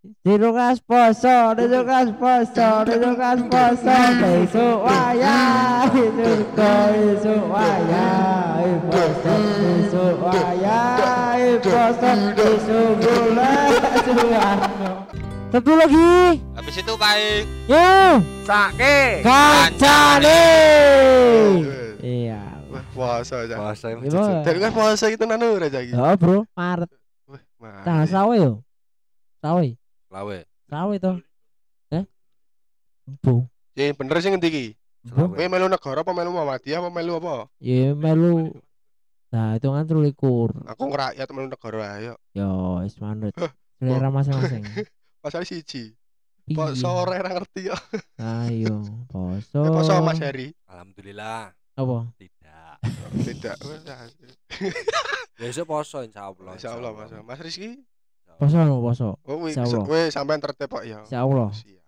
Dirukas poso, dirukas poso, dirukas poso, besok wayah, surga besok wayah, poso, besok wayah, poso, besok bulan, suwarno. Satu lagi, Habis itu baik. yuk, Sake. kancane. Iya. Puasa aja. Puasa Iya. Dari kan puasa itu nanu aja gitu. Ya bro, Maret, mari. sawe yo, sawe, Lawe. sawe toh, eh, bu, Sing bener sing ngendi iki? Kowe melu negara apa melu Muhammadiyah apa melu apa? ya melu, nah itu kan terulikur. Aku ngerakyat melu negara ayo. Yo, wis manut. Selera masing-masing. Pasal siji. Poso ora ora ngerti ya. Ayo, poso. Eh, Poso Mas Heri. Alhamdulillah Apa? tidak. Tidak. Besok poso insyaallah. Insyaallah Mas. Mas Rizky. Poso anu poso. Oh, wih, Insyaallah. kowe sampean tertepok ya. Insyaallah. Siap.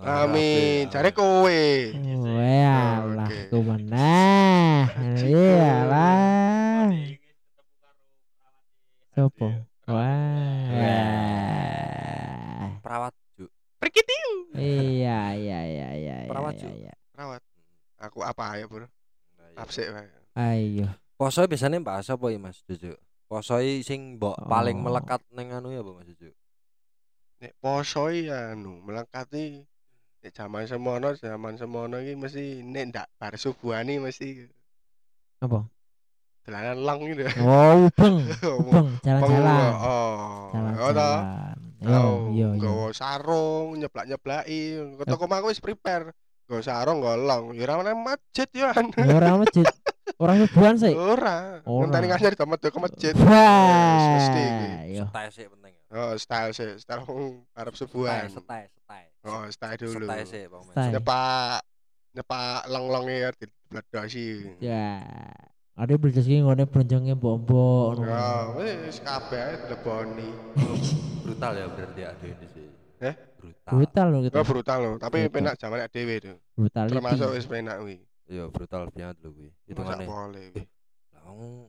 Ah, Amin. Cari kowe. Alah, Oke. ku meneh. Iyalah. Sopo? Wah. Perawat juk. Prikitiu. Iya, iya, iya, iya. iya, Perawat, iya, Cuk. iya. Rawat. Aku apa ya, Bro? Nah, iya. Apsik wae. Ayo. Poso biasanya bahas apa ya Mas Juju? Poso sing mbok paling Oh. melekat neng anu ya Mas Juju? Nek poso ya anu melengkapi nek zaman semono zaman semono iki mesti nek ndak bar subuhani mesti Apa? dolanan lang gitu. Oh, ubeng. Ubeng, Ubeng, jalan-jalan. Oh. Oh. Jalan-jalan. Yo, Oh, yo, yo. Gawa sarung, nyeblak-nyeblaki. Ke toko mah wis prepare. Gawa sarung, golong. Ya ora masjid ya. Ya, Orang masjid. Orang subuhan sih. Ora. Ora. Ngenteni ngajar di ke masjid. Wis, mesti iki. Wah, yo. Setai sih penting. ya. Oh, style sih, style wong arep subuhan. Setai, setai. Oh, style dulu. Setai sih Bang. Nyepak nyepak long-longe ya dibledosi. Ya. Ada beli sing ngene bronjongnya mbok-mbok. ngono. Ya, wis kabeh dileboni. Brutal ya berarti ada ini sih. Eh? Brutal. Brutal loh gitu. Oh, brutal loh, tapi Brutal. penak zaman dhewe itu. Brutality. Termasuk wis penak kuwi. Iya, brutal banget lho kuwi. Itu mana? boleh. Lah wong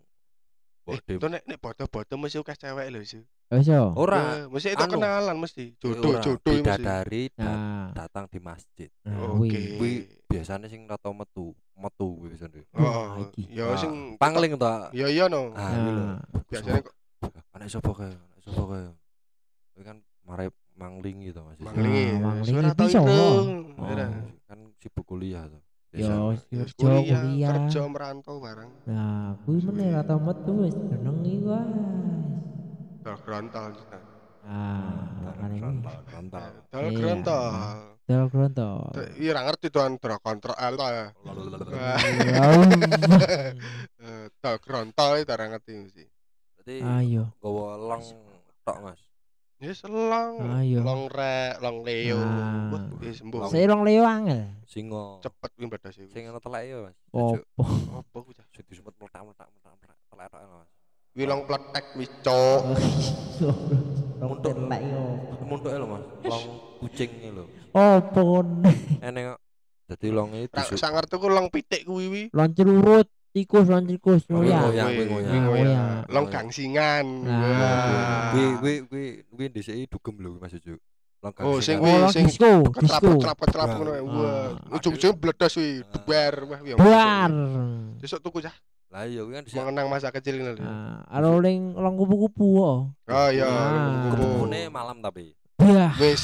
Eh, itu nek nek bodo-bodo mesti akeh cewek lho, sih. Wis yo. Ora. Eh, mesti itu anu. kenalan mesti. Ora, Jodoh-jodoh mesti. bidadari Nah, datang di masjid. nah Oke. kuwi. Biasanya sing rata metu, metu kuwi biasanya. Oh, Wah, iki. ya Ah, sing pangling to. Ya iya no. Ah, lho. Nah, Biasanya kok anak sapa kae? Anak sapa kae? Kuwi kan marai mangling gitu Mas. manglingi. Ah, manglingi Suara tau itu. oh. Oh, kan sibuk kuliah tuh. Yo Ya, kerja kuliah. kerja merantau bareng. Nah, kuwi meneh rata metu wis jenengi guys. Dol grontol. Ah, makane kuwi. Mantap. Dol Iya. grontol. Iya ora ngerti tuan dol kontrol L to ya. Eh, Dol grontol itu ora ngerti mesti. Berarti Ayo. gowo long tok Mas. Ya selang, Ayo. long rek, long leo. Ah. Wah, wis sembuh. Saya long leo angel. Singo. Cepet kuwi badas iku. Sing ana teleke ya Mas. Opo? Apa kuwi? Cak? Sing disebut meletak-meletak meletak-meletak telek tok Mas. Kuwi long pletek wis cok. Long Untuk- telek yo. Muntuke lho Mas. Long kucing iki lho. Opo? Eneng kok. Dadi longe Ra disuk. sangar tuku long pitik kuwi wi. Long celurut, tikus, long tikus, Oh, ngoyak. ngoyak. Kuwi, ngoyak. kuwi Ah, ngoyak. ngoyak. Long Ngoyak. gangsingan. Nah. Kuwi kuwi kuwi kuwi dhisiki dugem lho Mas Juju. Long Oh, sing kuwi Oh, sing ketrap-ketrap ketrap Nah. ngono. ya. Wah, Ah. ujung-ujung bledos wi, Ah. bubar. Wah, ya. Buar. Besok tuku cah, Lah iya kuwi kan dhisik. mengenang masa kecil ini lho. Ah, aro ling long kupu-kupu oh. Oh iya, Ah. kupu-kupu. Kebune malam tapi. Wis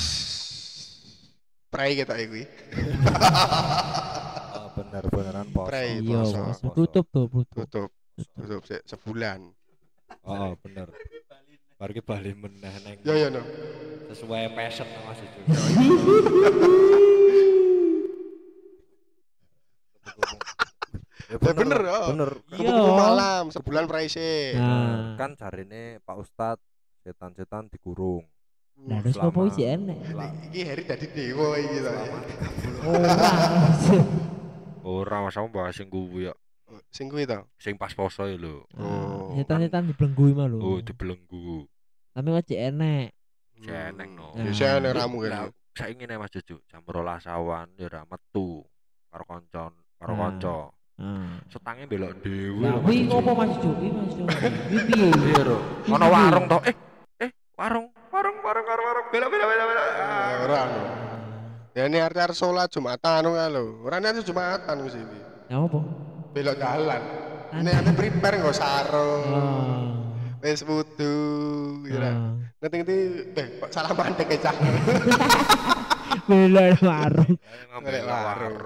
pray kita iki. Oh, bener beneran poso. Pray, Iya, poso, tutup tuh, tutup. Tutup, tutup se- sebulan. Oh, bener. Bar ki bali meneh neng. Ya ya no. Sesuai passion Mas Juju. Ya Ya bener, oh. Bener. Iya. Malam, sebulan sih. Nah, Kan jarine Pak Ustad setan-setan dikurung. nah terus apa sih enek? Iki Heri dadi dewa iki to. Ora. Ora masa bahas sing kuwi ya. Sing kuwi to. Sing pas poso ya lho. Oh. Setan-setan dibelenggu mah lho. Oh, dibelenggu. Tapi kok cek enek. Jeneng no. Nah. Ya saya ramu Lah, kan. saiki nek Mas Juju jam 12 awan ya ora metu karo kanca karo Nah. kanca. Ah. Setange belok dhewe. Lah lho, kuwi ngopo Mas Jo? Kuwi Mas Jo. Kuwi piye? Iya, Ro. Ono warung toh. Eh, eh, warung. warung karo warung belok belok belok belok. Ora. Ya ini arti arti sholat Jumatan ngono lho. Ora nek Jumatan mesti iki. Ya apa? Belok jalan. Ini ate prepare nggo sarung. Oh. Wis wudu, ya. Oh. Ngerti-ngerti eh kok salah mandek cah. Bela warung. Ngelek warung.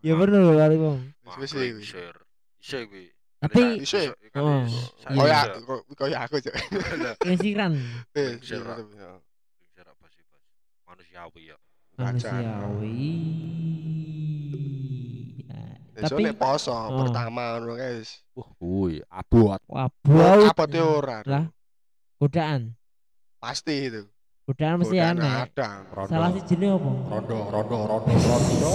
Ya bener lho warung. Bang. Wis wis Wah, iki. Kuwi. Tapi- Isir? Oh, Kaya isir. kok- kaya aku Wis. Ya. Sih, Bos? Manusiawi ya. Manusiawi. Ya, Tapi poso Oh. pertama ngono guys. Wah, kuwi abot. Apa te ora? Lah. godaan. Pasti itu. Godaan mesti Godaan aneh. ada. Salah si jenis apa? Rondo, rondo, rondo, rondo.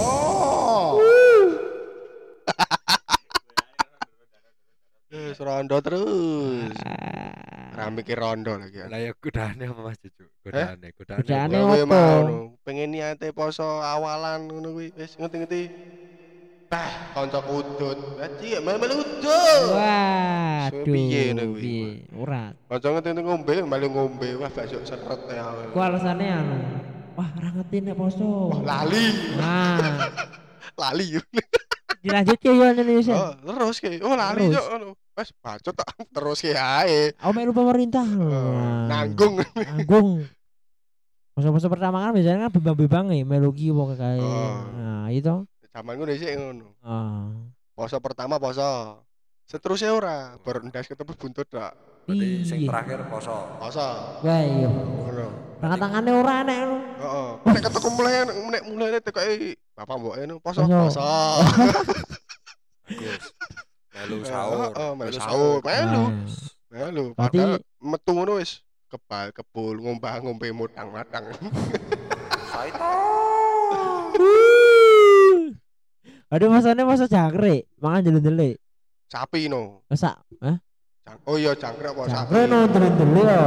Terus rondo terus. Ah. Ra mikir rondo lagi ya. Lah ya godane apa Mas Cucu? Godane, godane. Godane apa? Pengen niate poso awalan ngono kuwi wis ngerti-ngerti. Bah, kanca udut. Dadi ya melu udut. Waduh. Piye nek kuwi? Ora. Kanca ngerti ngombe, melu ngombe. Wah, bakso seret ya. Ku alasane anu. Wah, ora ngerti nek poso. Wah, lali. Nah, Lali. dilanjut ya yo Indonesia. Oh, terus ke. Oh, lali cok ngono. Wes bacot tak terus ke ae. Oh, melu pemerintah. Nah. Nanggung. Nanggung. Poso-poso pertama kan biasanya kan bebang-bebang ya melu ki apa kae. Oh. Nah, itu. Zaman ngono sih ngono. Ah. Poso pertama poso. Seterusnya ora, baru ndas ketemu buntut dak. Berarti sing Iya. terakhir poso. Poso. Wah, iya. Ngono. Tangan tangannya ora enek ngono. Heeh. Nek ketemu mulai nek mulai tekoke bapak mbok eno poso Poso. poso. Yes. Melu sahur. Heeh, melu sahur. Melu. Melu. Padahal metu ngono wis kebal kebul ngombah ngombe mutang-matang. Saito. Aduh masane masa jangkrik, mangan jeli-jeli. Sapi no. Masa, hah? Jang- Oh iya jangkrik apa sapi? Jangkrik no jeli-jeli yo.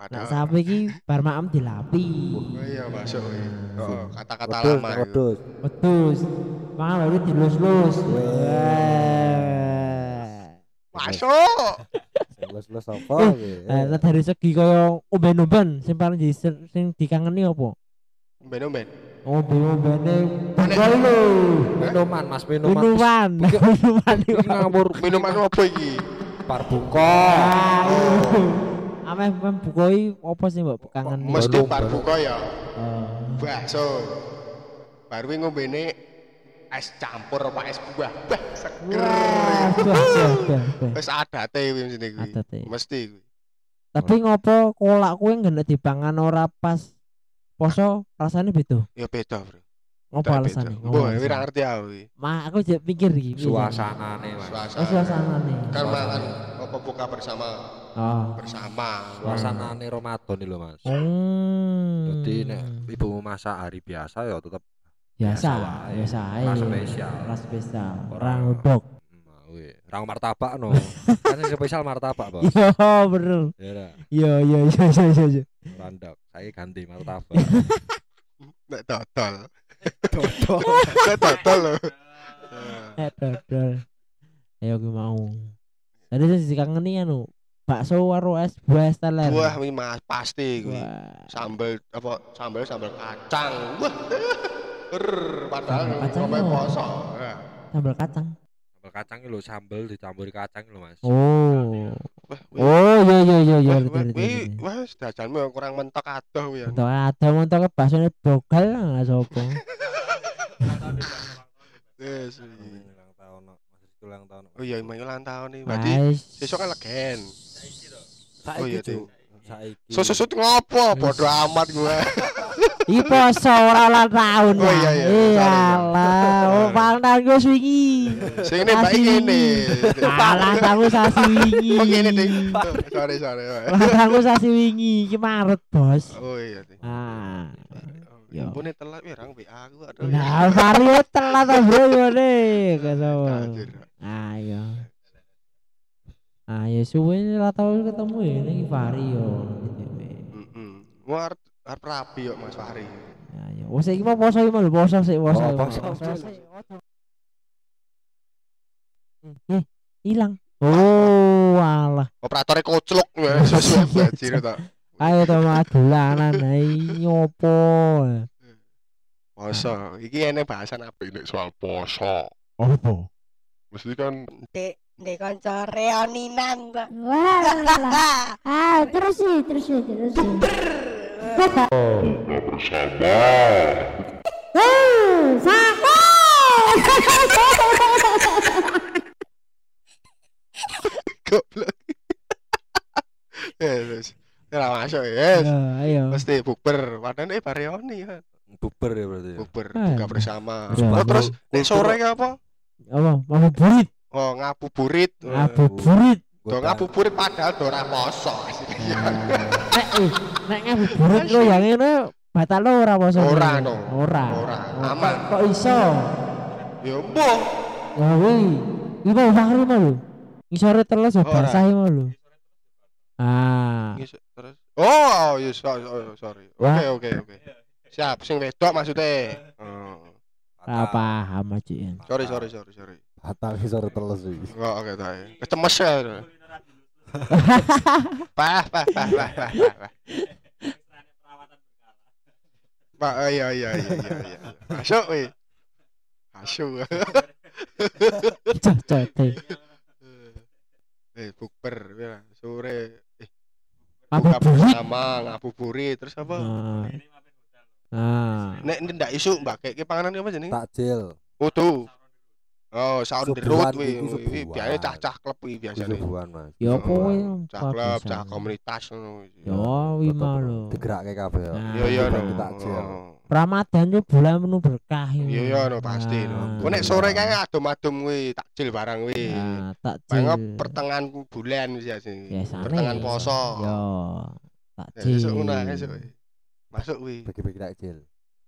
Ada. Nak sapi ki bar maem dilapi. Oh iya masuk. Heeh, kata-kata lama. itu. wedhus. Betus. Mangan baru dilus-lus. Wah. Masuk. Les-les apa Eh? Eh, nah, dari segi kaya umben-umben sing paling di sing dikangeni apa? Umben-umben. Umben-umbene bungkol lho. Minuman, Mas, minuman. Minuman. Minuman. Iki ngawur Minuman apa iki? buka. Ameh mem bukoi apa sih mbok kangen? Mesti bar buka ya. Oh. Bakso. Baru kuwi ngombene es campur apa es buah. Bah, seger. Bah, bah, bah, bah. Wis adate kuwi mesti kuwi. Adate. Mesti kuwi. Tapi ngopo kolak kuwi nggak dipangan ora pas poso rasanya beda. Ya beda, Bro. Ngopo beda. Ngopo Mbok alasane? ora ngerti aku iki. Ma aku jadi pikir iki. piye? Suasanane, Mas. Oh, suasanane. Kan mangan apa buka bersama Oh. bersama. Suasanane Ramadan iki lho, Mas. Hmm. Jadi nek ibumu masak hari biasa ya tetep biasa, biasa ae. Ora spesial. Spesial. Ora. Orang udok. Wih, rang martabak no. kan yang spesial martabak, Bos. Yo, bener. Ya ora. Yo, yo, yo, yo, yo, yo. Randok. Saya ganti martabak. Nek dodol. Dodol. Nek dodol lho. Eh, dodol. Ayo gue mau. Tadi saya dikangeni anu bakso karo es buah es teler. Buah kuwi Mas pasti kuwi. Wah. Sambel apa sambel sambel kacang. Wah. Er, padahal Sambel kacang sampai poso. Ya. Sambal kacang. Sambal kacang lho, sambel dicampuri kacang lho, Mas. Oh. Wah. Oh, iya iya iya iya. Wah, dajanmu yang kurang mentok adoh kuwi ya. Untuk ada montok bakso bogal lah sopo. Yes. Ulang tahun, ulang tahun. Oh iya, emang ulang tahun nih. Berarti besok kan legen. Oh iya, Ting. Saiki. Susut ngopo? Bodoh amat gua. Iki poso ora ulang tahun. Oh, iya, iya. Sorry, Iyalah, oh ulang tahun gue swingi. Sing ini mbak ini. Alah tahun sasi wingi. Oh gini ding. Sorry sorry. Ulang tahun sasi wingi, iki Maret, Bos. Oh iya. Ah. Ya Yo. ampun telat ya orang WA aku aduh. Nah, Vario telat ta bro ngene. Keso. Ayo. Ayo suwe ora tau ketemu ya ini Vario. Heeh. Mau arep rapi yo Mas Fahri. Ayo. Wes iki mau poso iki mau poso sik, poso. Oh, poso. sik. Eh, hilang. Oh, alah. Operatornya koclok ya sesuai bajir ta. Ayo to mas dolanan ae nyopo. Poso. Iki ene bahasan apa ini soal poso. Opo? Mesti kan Dek, dek kanca reoninan. Wah, ah terus sih, terus sih, terus sih. Hmm, sakit. goblok. Ya terus. Ya masuk ya. Ya, ayo. Mesti bukber. Padahal eh bareoni kan. Buber ya berarti ya. Bukber Ah. buka bersama. Oh, terus nek sore apa? Apa? Mau burit, Oh, ngabuburit. ngabuburit. Do ngabuburit padahal do ora poso. Nek eh, nek ngabuburit lo yang ini batal lo ora poso. Ora, no. Ora. Ora. Aman. Kok iso? Ya mbuh. Ya wih. Iki mau fakri mau lho. Ngisore teles ya basah mau lho. Ah. Terus Oh, sorry, oh, sorry. Oke, oke, oke. Siap, sing wedok maksudnya. Oh. Ora paham aja ya. Sorry, sorry, sorry, sorry. Batal sore teles iki. Oh, oke, tahu. Kecemes ya. Pah, pah, pah, pah, pah, pah, pah. Pak, oh, iya, iya, iya, iya, iya. Masuk, weh. Masuk. Cocok. Eh, bukber, ya, sore. Eh, Apa buka bersama, ngabuburit, terus apa? Ah. Ah. Nek ndak isu mbak kayak panganan apa jenenge? Takjil. Utuh. Oh, sound the Subuhan road wi. iki wi. subuhan. Biasanya cah-cah klub wi biasanya. Subuhan, Mas. Ya apa Oh, kowe? Cah klub, cah komunitas ngono. Ya wi mau lho. Digerake kabeh ya. Nah. Iya iya no. Takjil. Ramadan itu bulan penuh berkah ini. Iya iya no pasti no. Nah. Kok nek sore kayak adem-adem wi, takjil barang wi. Nah, takjil. Bangga pertengahan bulan wis ya. Biasane. Pertengahan poso. Yo. Ya, Takjil. Esuk ngono esuk. Masuk wi. Bagi-bagi takjil.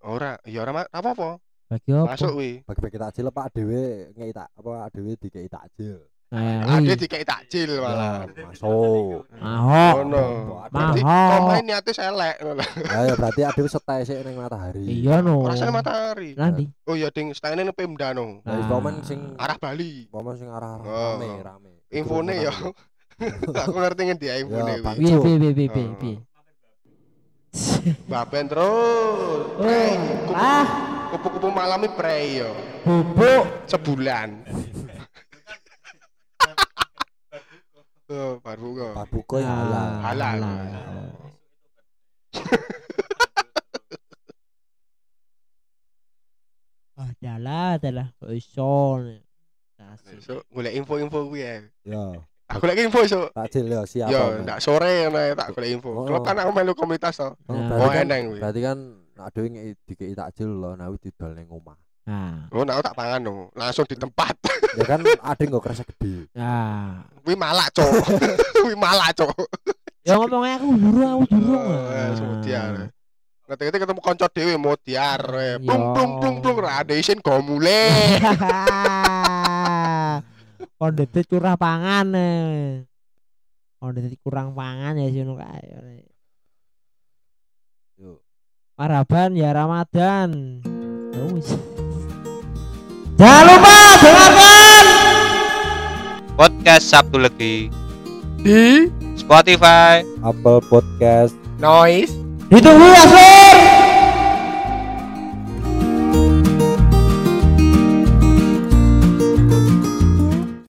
Ora, ya ora apa-apa. Bagi apa? Masuk wi. Bagi-bagi takjil Pak dhewe ngei tak apa dhewe dikei takjil. Nah, Ada wi. dikai takjil malah. Ya, Masuk. Mahok. Ngono. Berarti main niatnya selek ngono. Ya ya berarti adewe stay sik ning matahari. Iya no. Rasane matahari. Nanti. Oh iya ding stene nang Pemda no. Lah Nah. momen sing Arah Bali. momen sing arah Oh. rame rame. Infone ya. Aku ngerti ngendi ya infone Ya, wi. Pak. Piye piye piye piye piye. Oh. Baben terus. Oh, ah, Kupu-kupu malam iki prei yo. bubuk. Sebulan. Oh, baru kok. Pak Buko ya Ah, halal. Halal. Ah, adalah, adalah. Kok iso. Kasih. So, golek info-info kuwi ya. Ya, Aku lagi info so. takjil ya siapa? Yo, ndak sore ngono ya, tak golek info. Oh. Klub kan aku melu komunitas to. Oh. Oh, berarti kan eneng kuwi. berarti kan adewe ngei dikei takjil lho, nah wis didol ning omah. Nah, Oh, nah tak pangan no. Langsung di tempat. Ya kan ade nggo kresek gede. nah. Kuwi malak, Cok. Kuwi malak, Cok. Ya ngomongnya aku dulu, aku dulu. Eh, semutiar. Ngerti-ngerti ketemu kanca dhewe mau diar. eh. Yo. Plung plung plung plung ra ada isin go Kondete curah pangan eh. Kondete kurang pangan ya sih kae. Yo. Paraban ya Ramadan. Ya. Jangan lupa dengarkan podcast Sabtu Legi Di Spotify Apple Podcast noise Ditunggu ya.